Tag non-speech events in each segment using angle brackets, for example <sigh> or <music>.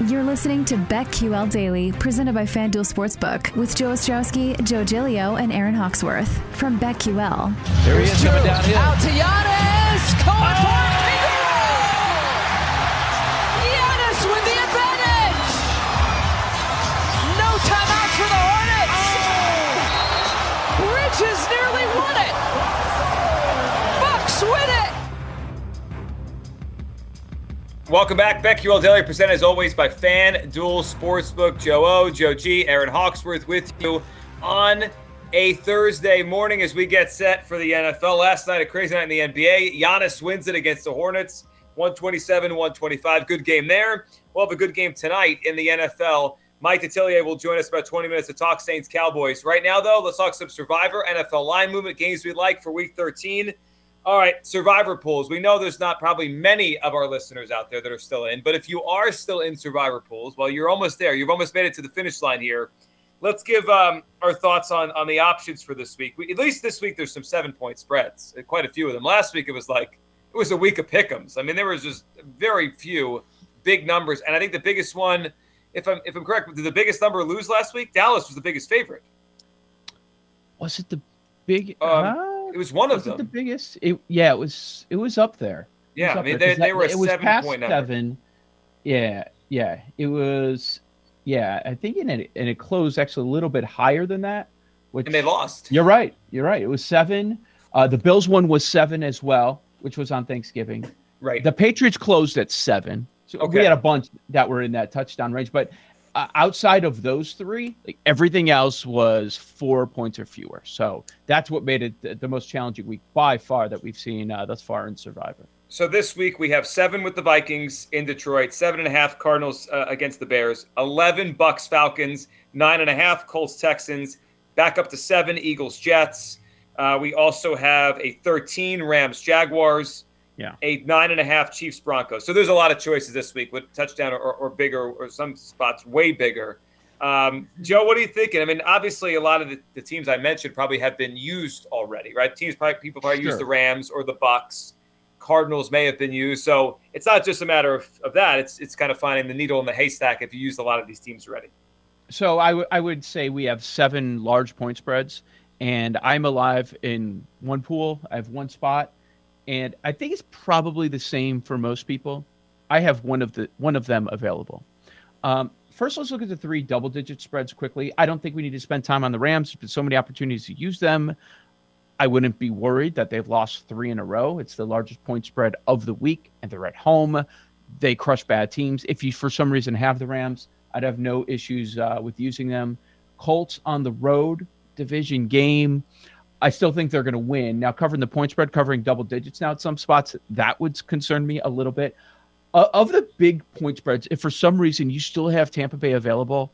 You're listening to BetQL Daily, presented by FanDuel Sportsbook, with Joe Ostrowski, Joe Gilio, and Aaron Hawksworth from BetQL. There he is coming downhill. Out to Giannis. Going for oh! Welcome back. BetQL Daily, presented as always by FanDuel Sportsbook. Joe O, Joe G, Aaron Hawksworth with you on a Thursday morning as we get set for the NFL. Last night, a crazy night in the NBA. Giannis wins it against the Hornets, 127 125. Good game there. We'll have a good game tonight in the NFL. Mike Detillier will join us about 20 minutes to talk Saints Cowboys. Right now, though, let's talk some Survivor, NFL line movement, games we like for week 13. All right, survivor pools. We know there's not probably many of our listeners out there that are still in, but if you are still in survivor pools, well, you're almost there. You've almost made it to the finish line here. Let's give um, our thoughts on on the options for this week. We, at least this week, there's some seven point spreads, quite a few of them. Last week, it was like it was a week of pick'ems. I mean, there was just very few big numbers, and I think the biggest one, if I'm if I'm correct, did the biggest number lose last week? Dallas was the biggest favorite. Was it the big? Um, uh, It was one of was it the biggest? It, yeah, it was. It was up there. Yeah, I mean there, they, they that- were a it was seven past point number. seven. Yeah, yeah. It was. Yeah, I think and it and it closed actually a little bit higher than that. Which and they lost. You're right. You're right. It was seven. Uh, the Bills one was seven as well, which was on Thanksgiving. Right. The Patriots closed at seven. So Okay. we had a bunch that were in that touchdown range, but uh, outside of those three, like everything else was four points or fewer. So that's what made it the, the most challenging week by far that we've seen uh, thus far in Survivor. So this week we have seven with the Vikings in Detroit, seven and a half Cardinals uh, against the Bears, eleven Bucks Falcons, nine and a half Colts Texans, back up to seven Eagles Jets. Uh, we also have a thirteen Rams Jaguars, Yeah. a nine and a half Chiefs Broncos. So there's a lot of choices this week with touchdown or, or bigger, or some spots way bigger. Um, Joe, what are you thinking? I mean, obviously, a lot of the, the teams I mentioned probably have been used already, right? Teams probably people probably use the Rams or the Bucks. Cardinals may have been used, so it's not just a matter of, of that. It's it's kind of finding the needle in the haystack if you used a lot of these teams already. So I I would say we have seven large point spreads, and I'm alive in one pool. I have one spot, and I think it's probably the same for most people. I have one of the one of them available. Um, first, let's look at the three double digit spreads quickly. I don't think we need to spend time on the Rams. There's so many opportunities to use them. I wouldn't be worried that they've lost three in a row. It's the largest point spread of the week, and they're at home. They crush bad teams. If you, for some reason, have the Rams, I'd have no issues uh, with using them. Colts on the road, division game. I still think they're going to win. Now, covering the point spread, covering double digits now at some spots, that would concern me a little bit. Uh, of the big point spreads, if for some reason you still have Tampa Bay available,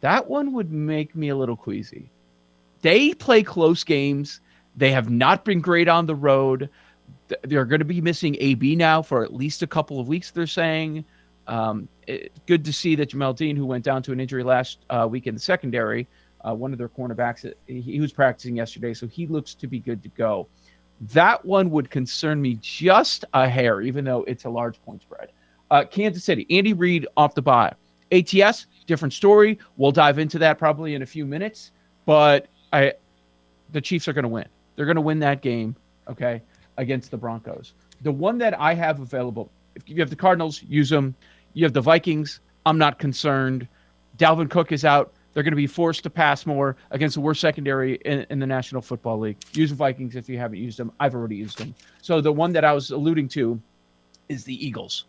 that one would make me a little queasy. They play close games. They have not been great on the road. They're going to be missing AB now for at least a couple of weeks, they're saying. Um, it, good to see that Jamel Dean, who went down to an injury last uh, week in the secondary, uh, one of their cornerbacks, he, was practicing yesterday, so he looks to be good to go. That one would concern me just a hair, even though it's a large point spread. Uh, Kansas City, Andy Reid off the bye. ATS, different story. We'll dive into that probably in a few minutes, but I, the Chiefs are going to win. They're going to win that game, okay, against the Broncos. The one that I have available, if you have the Cardinals, use them. You have the Vikings. I'm not concerned. Dalvin Cook is out. They're going to be forced to pass more against the worst secondary in, in the National Football League. Use the Vikings if you haven't used them. I've already used them. So the one that I was alluding to is the Eagles.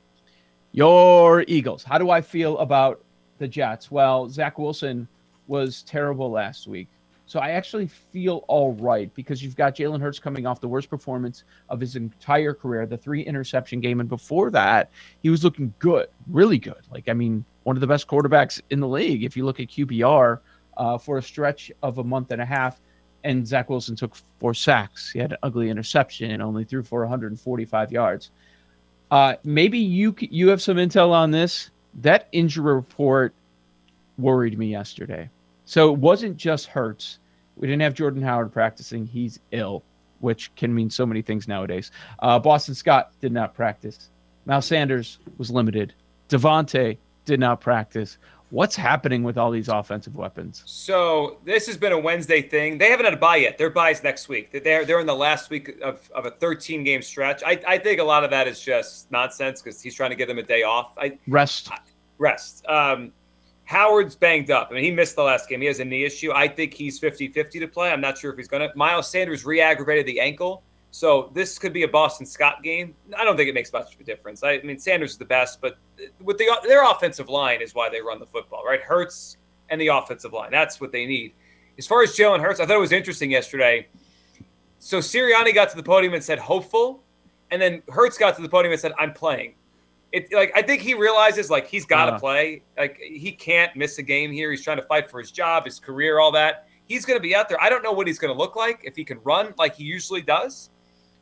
Your Eagles. How do I feel about the Jets? Well, Zach Wilson was terrible last week. So I actually feel all right because you've got Jalen Hurts coming off the worst performance of his entire career, the three interception game. And before that, he was looking good, really good. Like, I mean, one of the best quarterbacks in the league if you look at QBR uh, for a stretch of a month and a half. And Zach Wilson took four sacks. He had an ugly interception and only threw for 145 yards. Uh, maybe you you have some intel on this. That injury report worried me yesterday. So it wasn't just Hurts. We didn't have Jordan Howard practicing. He's ill, which can mean so many things nowadays. Uh, Boston Scott did not practice. Mal Sanders was limited. DeVonta did not practice. What's happening with all these offensive weapons? So this has been a Wednesday thing. They haven't had a bye yet. Their bye's next week. They're they're in the last week of, of a 13 game stretch. I, I think a lot of that is just nonsense because he's trying to give them a day off. I Rest. rest. Um, Howard's banged up. I mean, he missed the last game. He has a knee issue. I think he's 50-50 to play. I'm not sure if he's going to. Miles Sanders re-aggravated the ankle. So this could be a Boston Scott game. I don't think it makes much of a difference. I, mean, Sanders is the best, but with the their offensive line is why they run the football, right? Hurts and the offensive line. That's what they need. As far as Jalen Hurts, I thought it was interesting yesterday. So Sirianni got to the podium and said hopeful, and then Hurts got to the podium and said I'm playing. It like I think he realizes like he's got to Yeah. play. Like he can't miss a game here. He's trying to fight for his job, his career, all that. He's going to be out there. I don't know what he's going to look like if he can run like he usually does,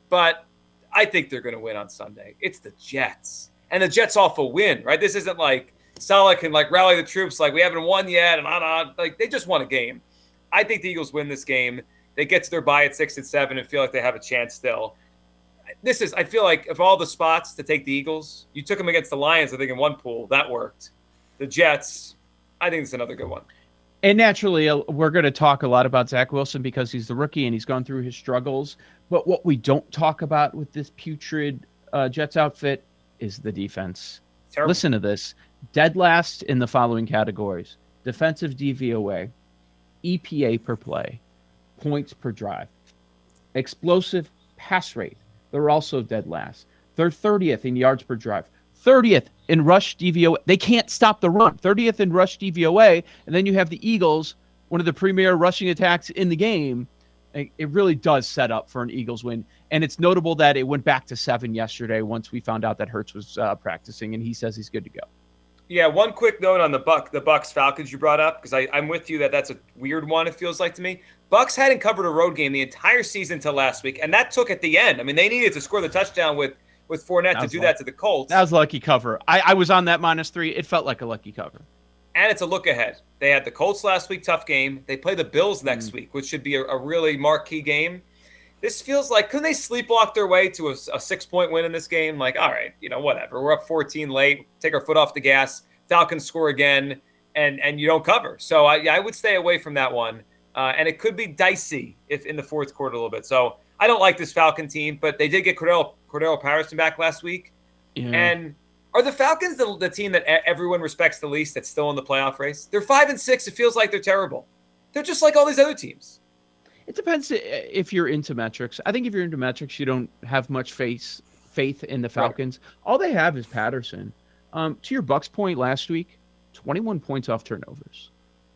but I think they're going to win on Sunday. It's the Jets, and the Jets off a win, right? This isn't like Salah can like rally the troops like we haven't won yet, and on on. Like they just won a game. I think the Eagles win this game. They get to their bye at six and seven and feel like they have a chance still. This is, I feel like, of all the spots to take the Eagles, you took them against the Lions. I think in one pool that worked. The Jets, I think it's another good one. And naturally, uh, we're going to talk a lot about Zach Wilson because he's the rookie and he's gone through his struggles. But what we don't talk about with this putrid uh, Jets outfit is the defense. Terrible. Listen to this dead last in the following categories defensive DVOA, EPA per play, points per drive, explosive pass rate. They're also dead last. They're 30th in yards per drive, 30th in rush DVOA. They can't stop the run. 30th in rush DVOA. And then you have the Eagles, one of the premier rushing attacks in the game. It really does set up for an Eagles win. And it's notable that it went back to seven yesterday once we found out that Hurts was uh, practicing, and he says he's good to go. Yeah, one quick note on the Buck, the Bucks Falcons you brought up because I'm with you that that's a weird one. It feels like to me. Bucks hadn't covered a road game the entire season till last week, and that took at the end. I mean, they needed to score the touchdown with with Fournette to do lucky. that to the Colts, That was a lucky cover. I, I was on that minus three. It felt like a lucky cover. and it's a look ahead. They had the Colts last week, tough game. They play the Bills next mm. week, which should be a, a really marquee game. This feels like couldn't they sleepwalk their way to a, a six point win in this game? Like, all right, you know, whatever. We're up 14 late. Take our foot off the gas. Falcons score again, and and you don't cover. So I, I would stay away from that one. Uh, and it could be dicey if in the fourth quarter a little bit. So I don't like this Falcon team, but they did get Cordarrelle Cordarrelle Patterson back last week. Yeah. And are the Falcons the, the team that everyone respects the least that's still in the playoff race? They're five and six. It feels like they're terrible. They're just like all these other teams. It depends if you're into metrics. I think if you're into metrics, you don't have much faith faith in the Falcons. All they have is Patterson. Um, to your Bucks point last week, 21 points off turnovers.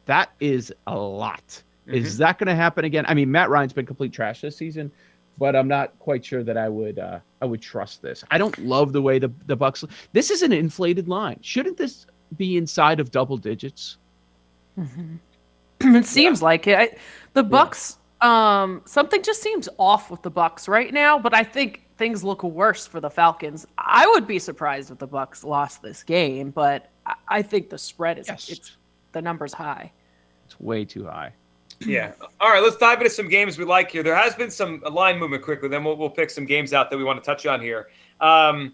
That is a lot. Is that going to happen again? I mean, Matt Ryan's been complete trash this season, but I'm not quite sure that I would uh, I would trust this. I don't love the way the the Bucks. This is an inflated line. Shouldn't this be inside of double digits? <clears throat> it seems like it. I, the Bucks, um, something just seems off with the Bucks right now. But I think things look worse for the Falcons. I would be surprised if the Bucks lost this game, but I, I think the spread is Yes. it's the numbers high. It's way too high. Yeah. All right, let's dive into some games we like here. There has been some line movement quickly. Then we'll, we'll pick some games out that we want to touch on here. Um,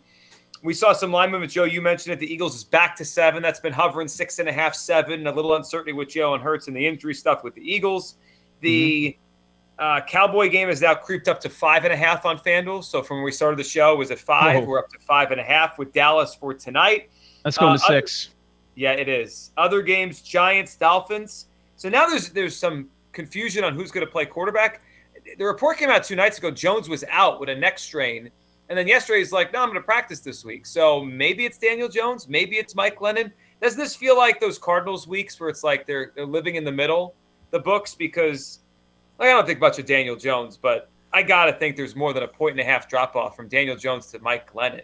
we saw some line movement. Joe, you mentioned it. The Eagles is back to seven. That's been hovering six and a half, seven. A little uncertainty with Joe and Hurts and the injury stuff with the Eagles. The uh, Cowboy game has now creeped up to five and a half on FanDuel. So from when we started the show, it was at five. Whoa. We're up to five and a half with Dallas for tonight. Let's go Uh, to six. Yeah, it is. Other games: Giants, Dolphins. So now there's there's some confusion on who's going to play quarterback. The report came out two nights ago. Jones was out with a neck strain, and then yesterday he's like, "No, I'm going to practice this week." So maybe it's Daniel Jones, maybe it's Mike Glennon. Doesn't this feel like those Cardinals weeks where it's like they're they're living in the middle, the books? Because like, I don't think much of Daniel Jones, but I gotta think there's more than a point and a half drop off from Daniel Jones to Mike Glennon.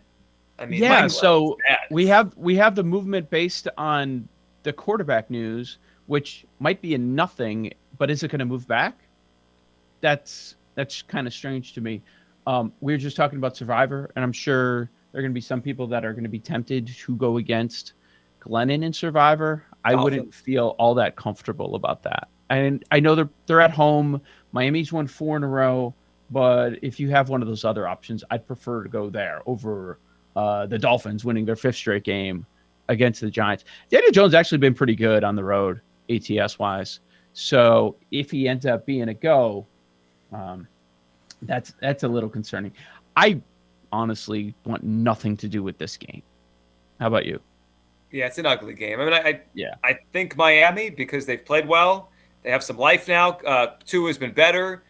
I mean, Yeah, Mike so we have we have the movement based on the quarterback news, which might be a nothing, but is it going to move back? That's that's kind of strange to me. Um, we were just talking about Survivor, and I'm sure there are going to be some people that are going to be tempted to go against Glennon in Survivor. I wouldn't feel all that comfortable about that. And I know they're they're at home. Miami's won four in a row, but if you have one of those other options, I'd prefer to go there over uh, the Dolphins winning their fifth straight game against the Giants. Daniel Jones actually been pretty good on the road, ATS wise. So if he ends up being a go, um, that's that's a little concerning. I honestly want nothing to do with this game. How about you? Yeah, it's an ugly game. I mean, I, I Yeah. I think Miami because they've played well. They have some life now. Uh, Tua has been better.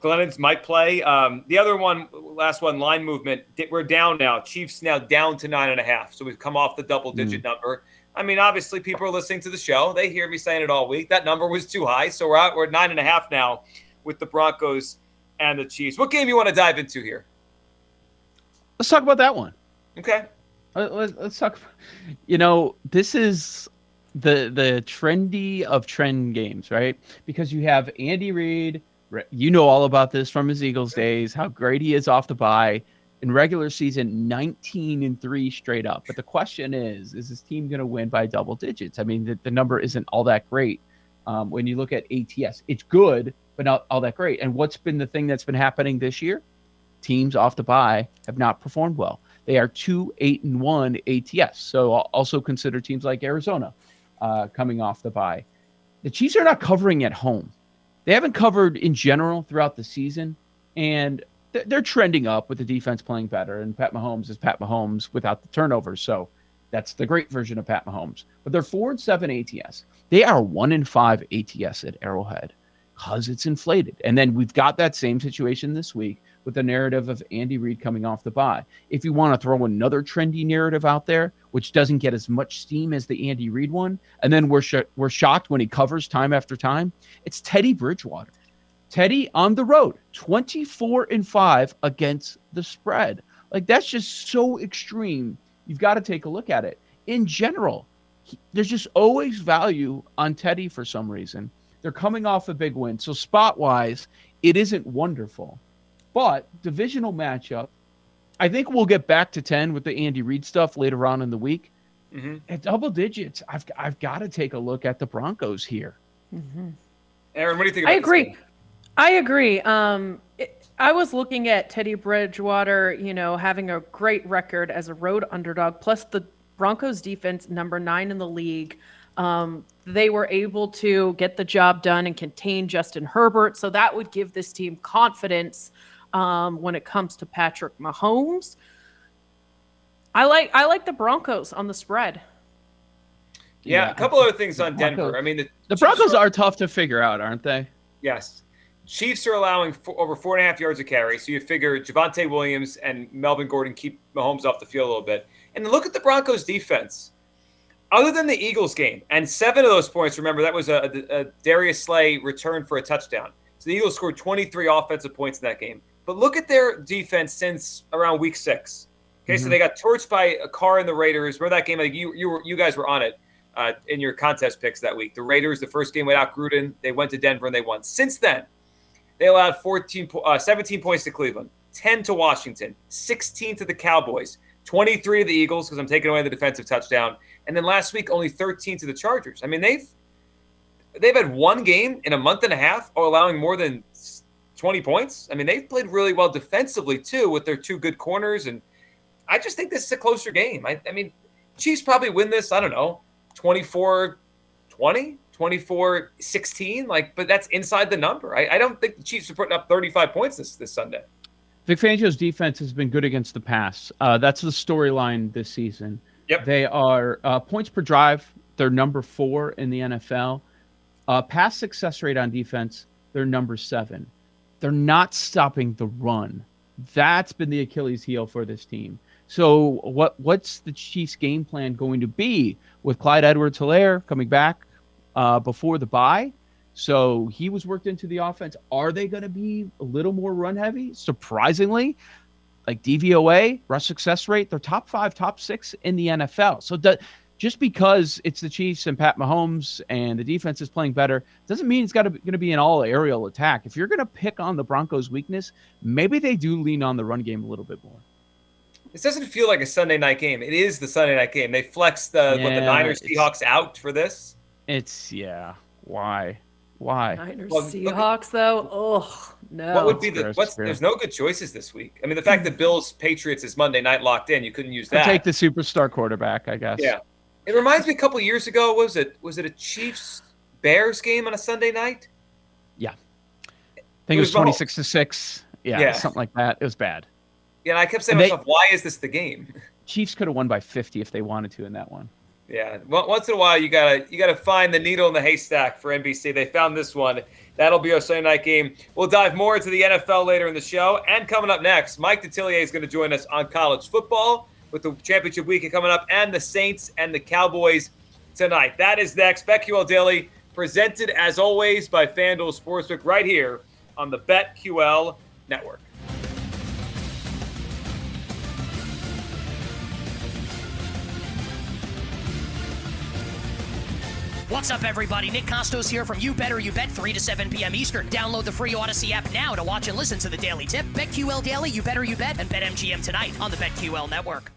Glennon's might play. Um, the other one, last one, line movement. We're down now. Chiefs now down to nine and a half. So we've come off the double digit number. I mean, obviously, people are listening to the show. They hear me saying it all week. That number was too high. So we're out. We're at nine and a half now with the Broncos and the Chiefs. What game you want to dive into here? Let's talk about that one. Okay. Let's talk. You know, this is the the trendy of trend games, right? Because you have Andy Reid. You know all about this from his Eagles days. How great he is off the bye in regular season, 19 and three straight up. But the question is, is this team going to win by double digits? I mean, the, the number isn't all that great. Um, when you look at ATS, it's good, but not all that great. And what's been the thing that's been happening this year? Teams off the bye have not performed well. They are two, eight, and one ATS. So I'll also consider teams like Arizona uh, coming off the bye. The Chiefs are not covering at home. They haven't covered in general throughout the season, and th- they're trending up with the defense playing better. And Pat Mahomes is Pat Mahomes without the turnovers. So that's the great version of Pat Mahomes. But they're four and seven ATS. They are one and five ATS at Arrowhead because it's inflated. And then we've got that same situation this week with the narrative of Andy Reid coming off the bye. If you want to throw another trendy narrative out there, which doesn't get as much steam as the Andy Reid one, and then we're sh- we're shocked when he covers time after time, it's Teddy Bridgewater. Teddy on the road, 24 and 5 against the spread. Like that's just so extreme. You've got to take a look at it. In general, he- there's just always value on Teddy for some reason. They're coming off a big win. So spot wise, it isn't wonderful. But divisional matchup, I think we'll get back to 10 with the Andy Reid stuff later on in the week. hmm At double digits, I've I've got to take a look at the Broncos here. Aaron, what do you think? About I agree. game? I agree. Um, it, I was looking at Teddy Bridgewater, you know, having a great record as a road underdog, plus the Broncos defense, number nine in the league. Um, they were able to get the job done and contain Justin Herbert. So that would give this team confidence um, when it comes to Patrick Mahomes. I like I like the Broncos on the spread. Yeah, Yeah, a couple other things on Broncos- Denver. I mean, the, The Broncos are- are tough to figure out, aren't they? Yes. Chiefs are allowing four, over four and a half yards of carry. So you figure Javonte Williams and Melvin Gordon keep Mahomes off the field a little bit. And look at the Broncos defense. Other than the Eagles game, and seven of those points, remember, that was a, a, a Darius Slay return for a touchdown. So the Eagles scored 23 offensive points in that game. But look at their defense since around week six. Okay, so Mhm. they got torched by a car in the Raiders. Remember that game? Like you, you, were, you guys were on it uh, in your contest picks that week. The Raiders, the first game without Gruden, they went to Denver and they won. Since then, they allowed 14, uh, 17 points to Cleveland, 10 to Washington, 16 to the Cowboys, 23 to the Eagles because I'm taking away the defensive touchdown, and then last week only 13 to the Chargers. I mean they've they've had one game in a month and a half allowing more than 20 points. I mean they've played really well defensively too with their two good corners, and I just think this is a closer game. I, I mean Chiefs probably win this. I don't know, 24 20, 24 16. Like, but that's inside the number. I, I don't think the Chiefs are putting up 35 points this, this Sunday. Vic Fangio's defense has been good against the pass. Uh, that's the storyline this season. Yep. They are uh, points per drive. They're number four in the NFL. Uh, pass success rate on defense. They're number seven. They're not stopping the run. That's been the Achilles heel for this team. So what what's the Chiefs' game plan going to be with Clyde Edwards-Hilaire coming back uh, before the bye? So he was worked into the offense. Are they going to be a little more run heavy? Surprisingly, like DVOA, rush success rate, they're top five, top six in the NFL. So just because it's the Chiefs and Pat Mahomes and the defense is playing better doesn't mean it's got to going to be an all aerial attack. If you're going to pick on the Broncos' weakness, maybe they do lean on the run game a little bit more. This doesn't feel like a Sunday night game. It is the Sunday night game. They flexed the what the Niners it's- Seahawks out for this. It's yeah. Why? Why? Niners Well, look at- Seahawks though. Oh no. What would be the fair, what's there's no good choices this week. I mean the fact that Bills Patriots is Monday night locked in, you couldn't use I'll that. take the superstar quarterback, I guess. Yeah. It reminds me a couple years ago. Was it was it a Chiefs Bears game on a Sunday night? Yeah, I think it was, twenty six to six. Yeah, yeah, something like that. It was bad. Yeah, and I kept saying to myself, "Why is this the game?" <laughs> Chiefs could have won by fifty if they wanted to in that one. Yeah, once in a while you gotta you gotta find the needle in the haystack for NBC. They found this one. That'll be our Sunday night game. We'll dive more into the NFL later in the show. And coming up next, Mike Detillier is going to join us on college football with the championship weekend coming up and the Saints and the Cowboys tonight. That is next. BetQL Daily, presented as always by FanDuel Sportsbook, right here on the BetQL Network. What's up, everybody? Nick Kostos here from You Better You Bet, 3 to 7 p.m. Eastern. Download the free Audacy app now to watch and listen to the Daily Tip, BetQL Daily, You Better You Bet, and BetMGM tonight on the BetQL Network.